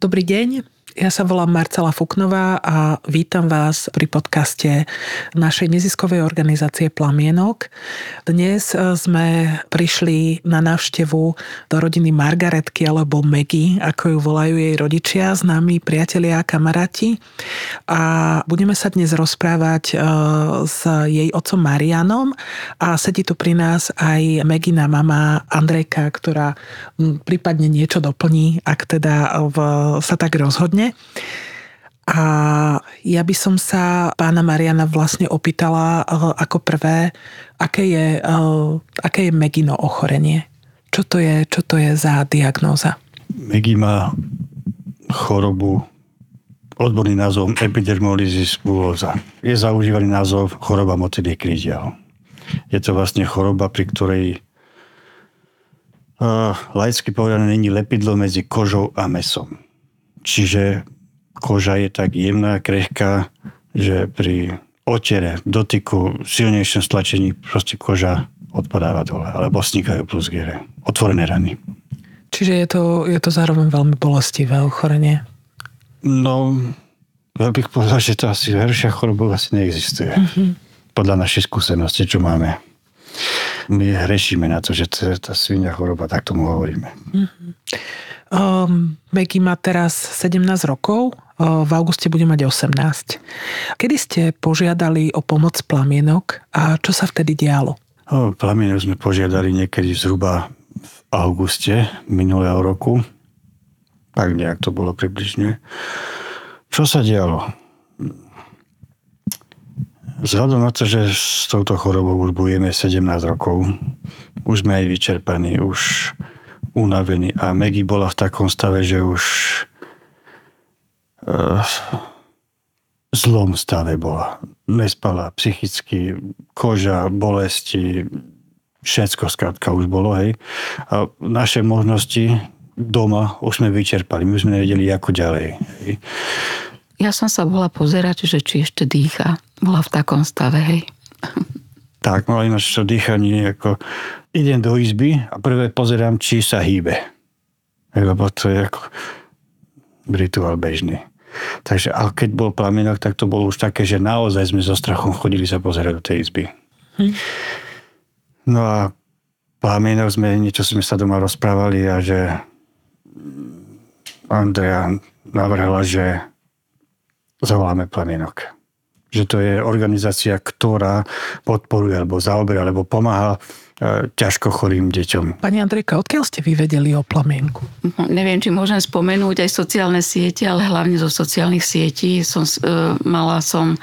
Добрый день. Ja sa volám Marcela Fuknová a vítam vás pri podcaste našej neziskovej organizácie Plamienok. Dnes e, sme prišli na návštevu do rodiny Margaretky alebo Megy, ako ju volajú jej rodičia, známi priatelia a kamaráti. A budeme sa dnes rozprávať e, s jej otcom Marianom a sedí tu pri nás aj Megina mama Andrejka, ktorá prípadne niečo doplní, ak teda v, sa tak rozhodne podobne. A ja by som sa pána Mariana vlastne opýtala eh, ako prvé, aké je, eh, aké je Megino ochorenie. Čo to je, čo to je za diagnóza? Megi má chorobu odborný názov epidermolysis bullosa. Je zaužívaný názov choroba motily krížiaho. Je to vlastne choroba, pri ktorej uh, laicky povedané není lepidlo medzi kožou a mesom. Čiže koža je tak jemná, krehká, že pri otere, dotyku, silnejšom stlačení proste koža odpadáva dole, alebo snikajú plus gere. Otvorené rany. Čiže je to, je to zároveň veľmi bolestivé ochorenie? No, ja bych povedal, že to asi horšia choroba asi neexistuje. Mm-hmm. Podľa našej skúsenosti, čo máme. My hrešíme na to, že to je tá svinia choroba, tak tomu hovoríme. Mm-hmm. Um, Maggie má teraz 17 rokov, uh, v auguste bude mať 18. Kedy ste požiadali o pomoc plamienok a čo sa vtedy dialo? O, plamienok sme požiadali niekedy zhruba v auguste minulého roku. Tak nejak to bolo približne. Čo sa dialo? Vzhľadom na to, že s touto chorobou už budeme 17 rokov, už sme aj vyčerpaní, už unavený a Maggie bola v takom stave, že už uh, zlom stave bola. Nespala psychicky, koža, bolesti, všetko skrátka už bolo, hej. A naše možnosti doma už sme vyčerpali, my sme nevedeli, ako ďalej. Hej. Ja som sa bola pozerať, že či ešte dýcha. Bola v takom stave, hej. Tak, mala ináč to dýchanie ako idem do izby a prvé pozerám, či sa hýbe. Lebo to je ako rituál bežný. Takže, ale keď bol plamienok, tak to bolo už také, že naozaj sme so strachom chodili sa pozerať do tej izby. Hm. No a plamienok sme, niečo sme sa doma rozprávali a že Andrea navrhla, že zavoláme plamienok že to je organizácia, ktorá podporuje alebo zaoberá alebo pomáha e, ťažko chorým deťom. Pani Andrejka, odkiaľ ste vy vedeli o plamienku? No, neviem, či môžem spomenúť aj sociálne siete, ale hlavne zo sociálnych sietí som, e, mala som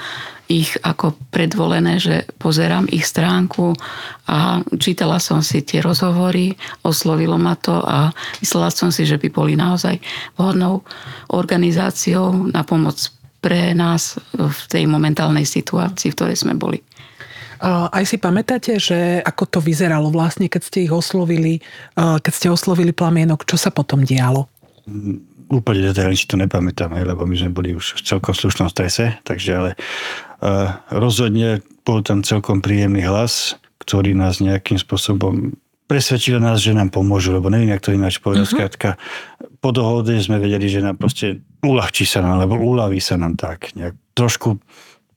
ich ako predvolené, že pozerám ich stránku a čítala som si tie rozhovory, oslovilo ma to a myslela som si, že by boli naozaj vhodnou organizáciou na pomoc pre nás v tej momentálnej situácii, v ktorej sme boli. Aj si pamätáte, že ako to vyzeralo vlastne, keď ste ich oslovili, keď ste oslovili plamienok, čo sa potom dialo? Mm, úplne detailne si to nepamätám, lebo my sme boli už v celkom slušnom strese, takže ale rozhodne bol tam celkom príjemný hlas, ktorý nás nejakým spôsobom presvedčil nás, že nám pomôžu, lebo neviem, jak to ináč povedať. Uh-huh. Skrátka, po dohode sme vedeli, že nám proste uľahčí sa nám, alebo uľaví sa nám tak. Nejak trošku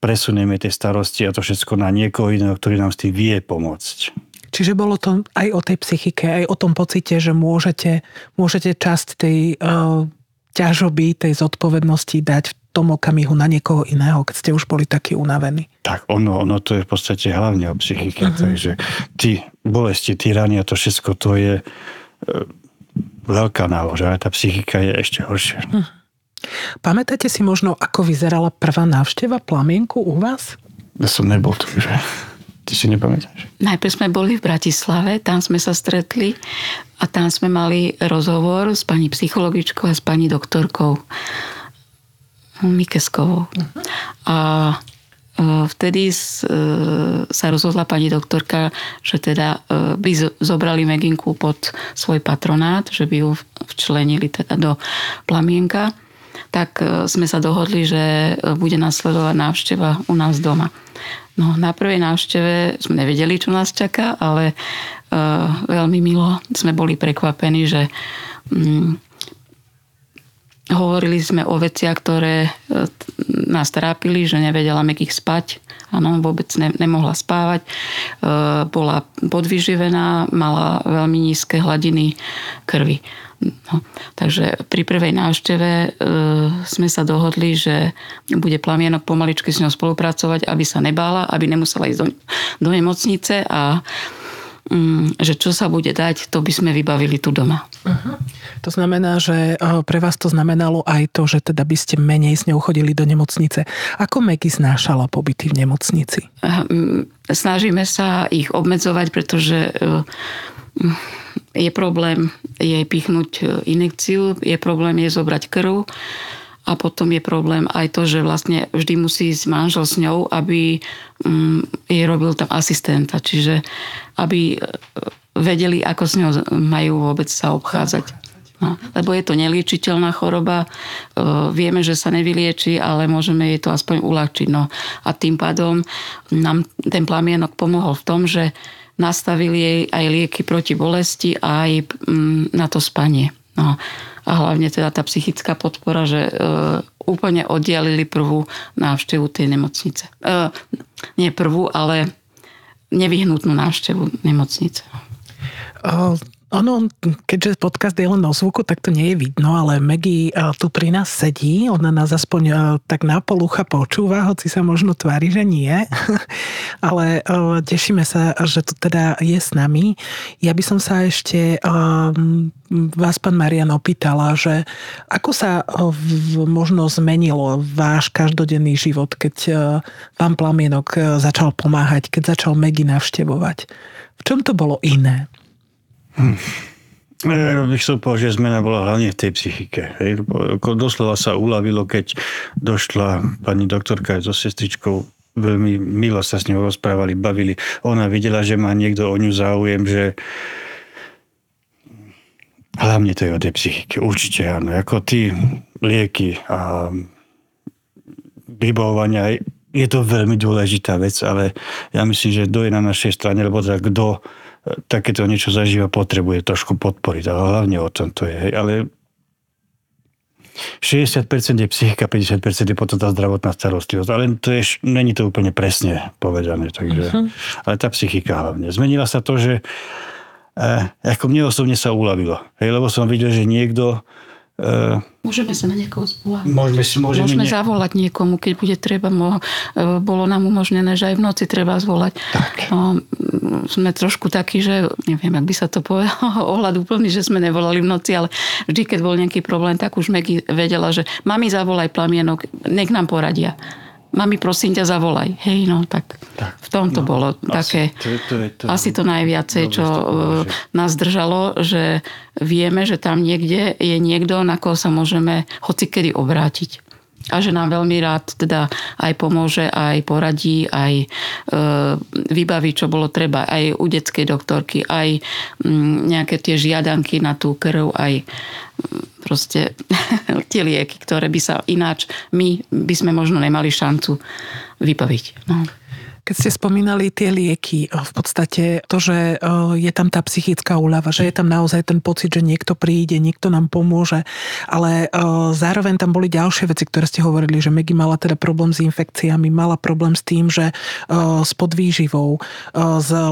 presunieme tie starosti a to všetko na niekoho iného, ktorý nám s tým vie pomôcť. Čiže bolo to aj o tej psychike, aj o tom pocite, že môžete, môžete časť tej uh, ťažoby, tej zodpovednosti dať v tom okamihu na niekoho iného, keď ste už boli takí unavení. Tak ono, ono to je v podstate hlavne o psychike, uh-huh. takže tí bolesti, tí rany a to všetko, to je e, veľká náloža, tá psychika je ešte horšia. Uh-huh. Pamätáte si možno, ako vyzerala prvá návšteva plamienku u vás? Ja som nebol tu, že? Ty si nepamätáš? Najprv sme boli v Bratislave, tam sme sa stretli a tam sme mali rozhovor s pani psychologičkou a s pani doktorkou. Mikeskovou. A e, vtedy e, sa rozhodla pani doktorka, že teda e, by zobrali Meginku pod svoj patronát, že by ju včlenili teda do plamienka. Tak sme sa dohodli, že bude nasledovať návšteva u nás doma. No, na prvej návšteve sme nevedeli, čo nás čaká, ale veľmi milo sme boli prekvapení, že mm, hovorili sme o veciach, ktoré e, nás trápili, že nevedela Meky spať. Áno, vôbec ne, nemohla spávať. E, bola podvyživená, mala veľmi nízke hladiny krvi. No, takže pri prvej návšteve e, sme sa dohodli, že bude plamienok pomaličky s ňou spolupracovať, aby sa nebála, aby nemusela ísť do, do nemocnice a Mm, že čo sa bude dať, to by sme vybavili tu doma. Uh-huh. To znamená, že pre vás to znamenalo aj to, že teda by ste menej s ňou chodili do nemocnice. Ako Meky znášala pobyty v nemocnici? Snažíme sa ich obmedzovať, pretože e, je problém jej pichnúť e, inekciu, je problém jej zobrať krv a potom je problém aj to, že vlastne vždy musí ísť manžel s ňou, aby um, jej robil tam asistenta. Čiže aby e, vedeli, ako s ňou majú vôbec sa obchádzať. No, lebo je to neliečiteľná choroba, e, vieme, že sa nevylieči, ale môžeme jej to aspoň uľahčiť. No. A tým pádom nám ten plamienok pomohol v tom, že nastavili jej aj lieky proti bolesti a aj mm, na to spanie. No a hlavne teda tá psychická podpora, že e, úplne oddialili prvú návštevu tej nemocnice. E, nie prvú, ale nevyhnutnú návštevu nemocnice. Ono, keďže podcast je len o zvuku, tak to nie je vidno, ale Maggie eh, tu pri nás sedí, ona nás aspoň eh, tak na polucha počúva, hoci sa možno tvári, že nie. ale eh, tešíme sa, že tu teda je s nami. Ja by som sa ešte vás, pán Marian, opýtala, že ako sa možno zmenilo váš každodenný život, keď pán Plamienok začal pomáhať, keď začal Megy navštevovať? V čom to bolo iné? Hm. Ja bych som povedal, že zmena bola hlavne v tej psychike. Hej. Doslova sa uľavilo, keď došla pani doktorka so sestričkou veľmi milo sa s ňou rozprávali, bavili. Ona videla, že má niekto o ňu záujem, že hlavne to je o tej psychike. Určite áno. Ako tí lieky a vybavovania, je to veľmi dôležitá vec, ale ja myslím, že kto je na našej strane, lebo teda kto takéto niečo zažíva, potrebuje trošku podporiť. Ale hlavne o tom to je. Hej. Ale 60% je psychika, 50% je potom tá zdravotná starostlivosť. Ale to je, není to úplne presne povedané. Takže, uh-huh. Ale tá psychika hlavne. Zmenila sa to, že eh, ako mne osobne sa uľavilo. Hej, lebo som videl, že niekto Uh, môžeme sa na niekoho zvolať. Môžeme, si, môžeme, môžeme nie... zavolať niekomu, keď bude treba. Mo, e, bolo nám umožnené, že aj v noci treba zvolať. Tak. No, sme trošku takí, že neviem, ak by sa to povedalo ohľad úplný, že sme nevolali v noci, ale vždy, keď bol nejaký problém, tak už Megy vedela, že mami zavolaj plamienok, nech nám poradia mami prosím ťa zavolaj. Hej, no tak, tak v tom to no, bolo asi, také, to, to je to, asi to najviacej, čo e, nás držalo, že vieme, že tam niekde je niekto, na koho sa môžeme hocikedy obrátiť. A že nám veľmi rád teda aj pomôže, aj poradí, aj e, vybaví, čo bolo treba, aj u detskej doktorky, aj m, mm, nejaké tie žiadanky na tú krv, aj proste tie lieky, ktoré by sa ináč my by sme možno nemali šancu vybaviť. No. Keď ste spomínali tie lieky, v podstate to, že je tam tá psychická úľava, že je tam naozaj ten pocit, že niekto príde, niekto nám pomôže, ale zároveň tam boli ďalšie veci, ktoré ste hovorili, že Megy mala teda problém s infekciami, mala problém s tým, že s podvýživou,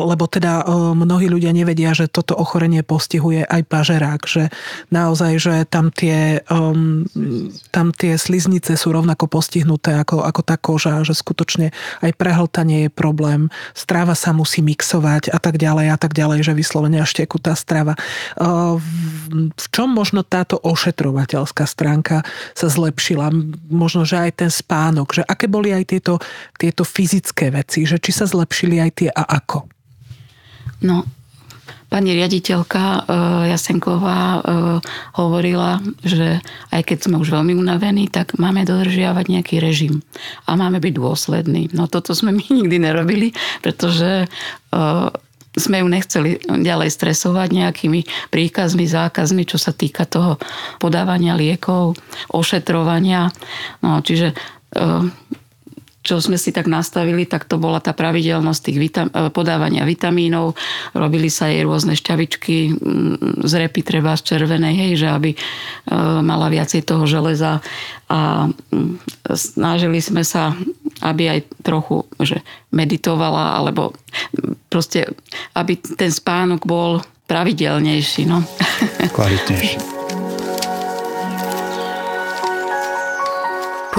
lebo teda mnohí ľudia nevedia, že toto ochorenie postihuje aj pažerák, že naozaj, že tam tie, tam tie sliznice sú rovnako postihnuté ako, ako tá koža, že skutočne aj prehltanie je problém, strava sa musí mixovať a tak ďalej a tak ďalej, že vyslovene až tekutá strava. V čom možno táto ošetrovateľská stránka sa zlepšila? Možno, že aj ten spánok, že aké boli aj tieto, tieto fyzické veci, že či sa zlepšili aj tie a ako? No, Pani riaditeľka e, Jasenková e, hovorila, že aj keď sme už veľmi unavení, tak máme dodržiavať nejaký režim a máme byť dôslední. No toto sme my nikdy nerobili, pretože e, sme ju nechceli ďalej stresovať nejakými príkazmi, zákazmi, čo sa týka toho podávania liekov, ošetrovania. No, čiže čo sme si tak nastavili, tak to bola tá pravidelnosť tých vitam- e, podávania vitamínov. Robili sa jej rôzne šťavičky mm, z repy, treba z červenej, hej, že aby e, mala viacej toho železa. A mm, snažili sme sa, aby aj trochu že meditovala, alebo proste, aby ten spánok bol pravidelnejší. No. Kvalitnejší.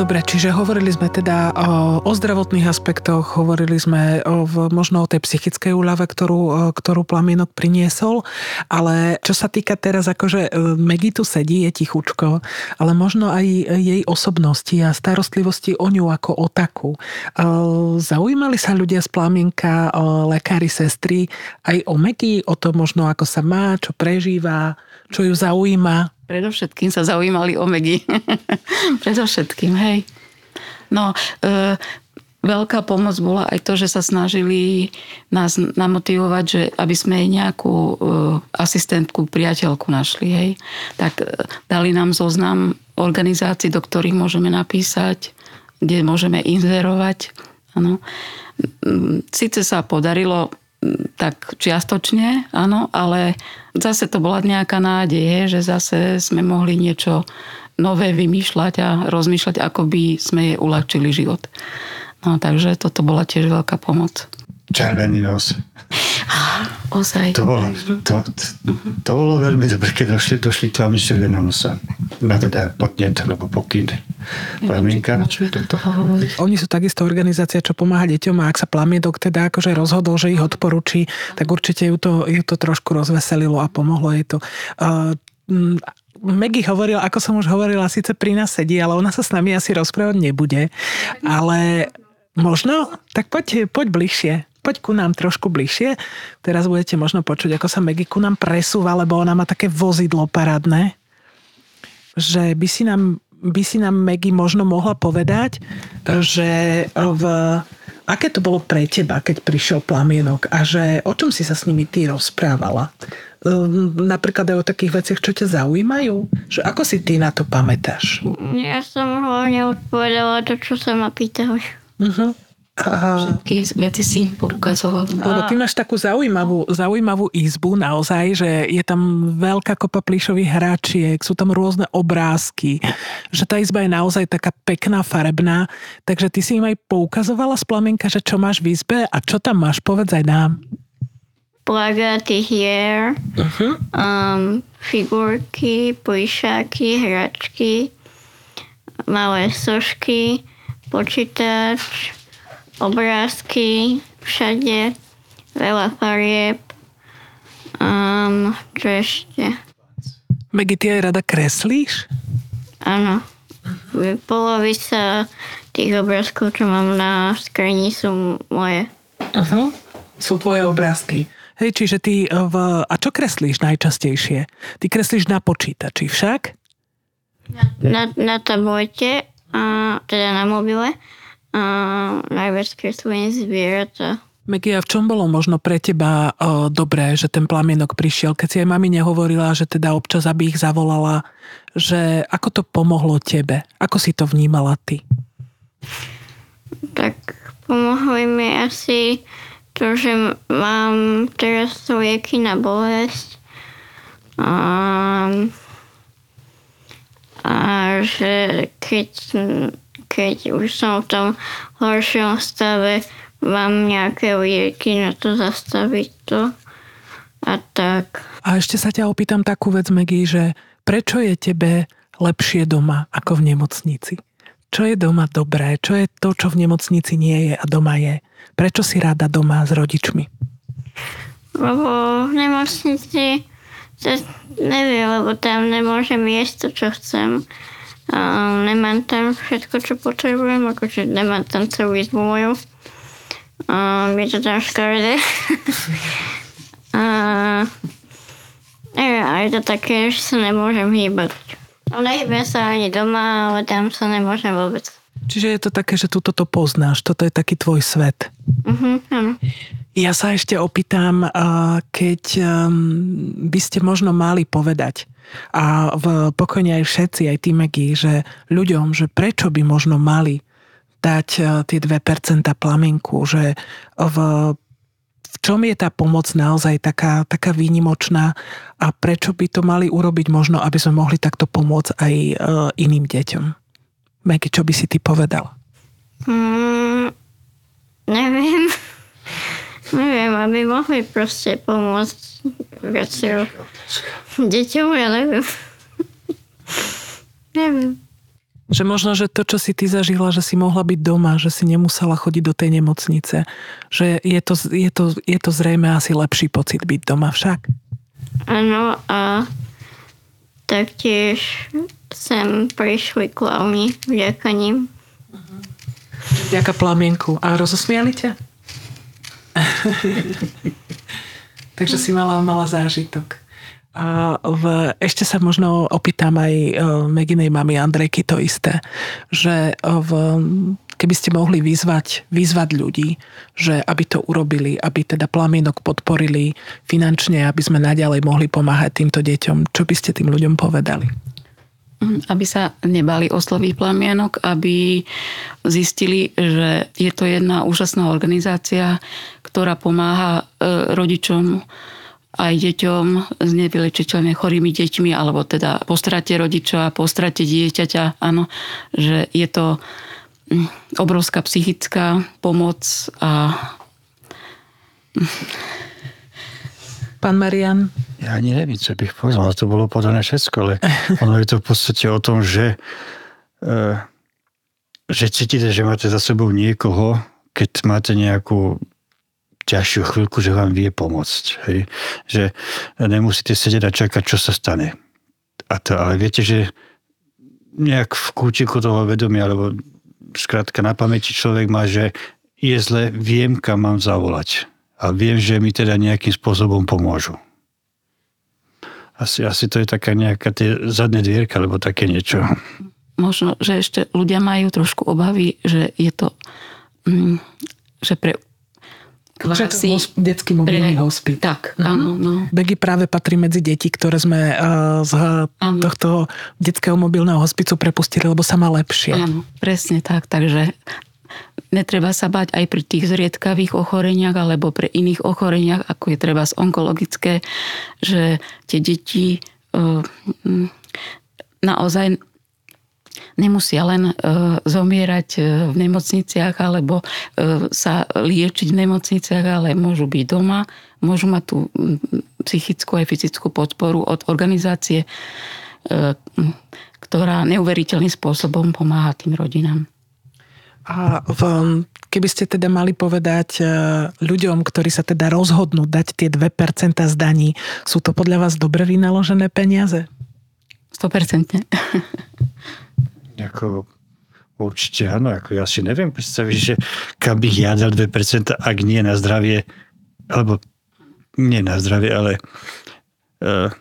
Dobre, čiže hovorili sme teda o, o zdravotných aspektoch, hovorili sme o, možno o tej psychickej úľave, ktorú, ktorú plamienok priniesol, ale čo sa týka teraz, akože e, Megi tu sedí, je tichučko, ale možno aj jej osobnosti a starostlivosti o ňu ako o takú. E, zaujímali sa ľudia z plamienka, lekári, sestry, aj o Megi, o to možno ako sa má, čo prežíva, čo ju zaujíma? Predovšetkým sa zaujímali o Megy. Predovšetkým, hej. No, e, veľká pomoc bola aj to, že sa snažili nás namotivovať, že aby sme jej nejakú e, asistentku, priateľku našli, hej. Tak e, dali nám zoznam organizácií, do ktorých môžeme napísať, kde môžeme inzerovať. Ano. Sice sa podarilo tak čiastočne, áno, ale zase to bola nejaká nádej, že zase sme mohli niečo nové vymýšľať a rozmýšľať, ako by sme jej uľahčili život. No takže toto bola tiež veľká pomoc. Červený nos. Ozaj. To bolo, to, to bolo veľmi dobre, keď došli, došli k vám ešte nosa. Na teda podnet, alebo pokyn. Plaminka. Oni sú takisto organizácia, čo pomáha deťom a ak sa plamiedok teda akože rozhodol, že ich odporúči, tak určite ju to, ju to trošku rozveselilo a pomohlo jej to. Uh, Maggie hovorila, ako som už hovorila, síce pri nás sedí, ale ona sa s nami asi rozprávať nebude. Ale možno? Tak poď, poď bližšie poď ku nám trošku bližšie. Teraz budete možno počuť, ako sa Maggie ku nám presúva, lebo ona má také vozidlo parádne, že by si nám, by si nám Maggie možno mohla povedať, že v, aké to bolo pre teba, keď prišiel plamienok a že o čom si sa s nimi ty rozprávala? Ehm, napríklad aj o takých veciach, čo ťa zaujímajú? Že ako si ty na to pamätáš? Ja som hlavne odpovedala to, čo sa ma pýtali. Uh-huh. Všetky veci si poukazoval. Lebo ty máš takú zaujímavú, zaujímavú izbu naozaj, že je tam veľká kopa plíšových hračiek, sú tam rôzne obrázky, že tá izba je naozaj taká pekná, farebná. Takže ty si im aj poukazovala z plamienka, že čo máš v izbe a čo tam máš, povedz aj nám. Plagáty hier, uh-huh. um, figurky, plíšaky, hračky, malé sošky, počítač, obrázky všade, veľa farieb. Um, čo ešte? Megi, ty aj rada kreslíš? Áno. Polovica tých obrázkov, čo mám na skrini, sú moje. Uh-huh. Sú tvoje obrázky. Hej, čiže ty v... A čo kreslíš najčastejšie? Ty kreslíš na počítači však? Na, na, na tablete, a, teda na mobile kreslené zvieratá. Megia, v čom bolo možno pre teba o, dobré, že ten plamienok prišiel, keď si aj mami nehovorila, že teda občas, aby ich zavolala, že ako to pomohlo tebe? Ako si to vnímala ty? Tak pomohli mi asi to, že mám teraz lieky na bolesť a, a že keď keď už som v tom horšom stave, mám nejaké lieky na to zastaviť to a tak. A ešte sa ťa opýtam takú vec, Megy, že prečo je tebe lepšie doma ako v nemocnici? Čo je doma dobré? Čo je to, čo v nemocnici nie je a doma je? Prečo si rada doma s rodičmi? Lebo v nemocnici to neviem, lebo tam nemôžem jesť to, čo chcem. A nemám tam všetko, čo potrebujem, akože nemám tam celú izbu moju. A je to tam škaredé. a, neviem, a je to také, že sa nemôžem hýbať. Nehybem sa ani doma, ale tam sa nemôžem vôbec. Čiže je to také, že tu toto poznáš, toto je taký tvoj svet. Mhm, áno. Ja sa ešte opýtam, keď um, by ste možno mali povedať, a v pokojne aj všetci, aj ty Megy, že ľuďom, že prečo by možno mali dať uh, tie 2% plamienku, že v, v čom je tá pomoc naozaj taká, taká výnimočná a prečo by to mali urobiť možno, aby sme mohli takto pomôcť aj uh, iným deťom. Megy, čo by si ty povedal? Mm, neviem. Neviem, aby mohli proste pomôcť viacero deťom, ja neviem. neviem. Že možno, že to, čo si ty zažila, že si mohla byť doma, že si nemusela chodiť do tej nemocnice, že je to, je to, je to zrejme asi lepší pocit byť doma však. Áno a taktiež sem prišli klauny vďaka ním. Vďaka plamienku. A rozosmiali ťa? Takže si mala, mala zážitok. A v, ešte sa možno opýtam aj uh, Meginej mamy Andrejky to isté, že uh, v, keby ste mohli vyzvať, vyzvať ľudí, že aby to urobili, aby teda plamienok podporili finančne, aby sme naďalej mohli pomáhať týmto deťom, čo by ste tým ľuďom povedali? Aby sa nebali osloviť plamienok, aby zistili, že je to jedna úžasná organizácia, ktorá pomáha e, rodičom aj deťom s nevylečiteľne chorými deťmi, alebo teda po strate rodiča, po strate dieťaťa, áno, že je to mm, obrovská psychická pomoc a Pán Marian? Ja ani neviem, čo bych povedal, to bolo podané všetko, ale ono je to v podstate o tom, že, e, že cítite, že máte za sebou niekoho, keď máte nejakú ťažšiu chvíľku, že vám vie pomôcť. Hej? Že nemusíte sedieť a čakať, čo sa stane. A to, ale viete, že nejak v kúčiku toho vedomia, alebo skrátka na pamäti človek má, že je zle, viem, kam mám zavolať a viem, že mi teda nejakým spôsobom pomôžu. Asi, asi to je taká nejaká tie zadné dvierka, alebo také niečo. Možno, že ešte ľudia majú trošku obavy, že je to, mm, že pre kvási... detský mobilný pre, hospic. Tak, mhm. áno. No. Begy práve patrí medzi deti, ktoré sme uh, z áno. tohto detského mobilného hospicu prepustili, lebo sa má lepšie. Áno, presne tak. Takže Netreba sa bať aj pri tých zriedkavých ochoreniach alebo pre iných ochoreniach, ako je treba z onkologické, že tie deti e, naozaj nemusia len e, zomierať e, v nemocniciach alebo sa liečiť v nemocniciach, ale môžu byť doma, môžu mať tú psychickú aj fyzickú podporu od organizácie, ktorá neuveriteľným spôsobom pomáha tým rodinám. A v, keby ste teda mali povedať e, ľuďom, ktorí sa teda rozhodnú dať tie 2% z daní, sú to podľa vás dobre vynaložené peniaze? 100%. Ako, určite áno, ako ja si neviem predstaviť, že kam bych ja dal 2%, ak nie na zdravie, alebo nie na zdravie, ale uh,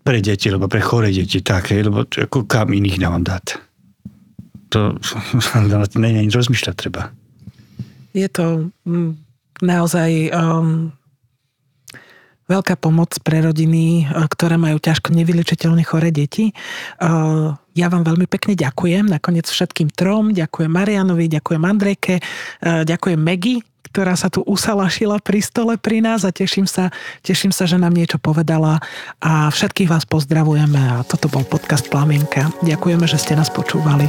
pre deti, alebo pre chore deti, také, lebo ako kam iných nám dať to není ani rozmýšľať treba. Je to mm, naozaj um, veľká pomoc pre rodiny, uh, ktoré majú ťažko nevyličiteľne choré deti. Uh, ja vám veľmi pekne ďakujem, nakoniec všetkým trom, ďakujem Marianovi, ďakujem Andrejke, uh, ďakujem Megy, ktorá sa tu usalašila pri stole pri nás a teším sa, teším sa, že nám niečo povedala a všetkých vás pozdravujeme a toto bol podcast Plamienka. Ďakujeme, že ste nás počúvali.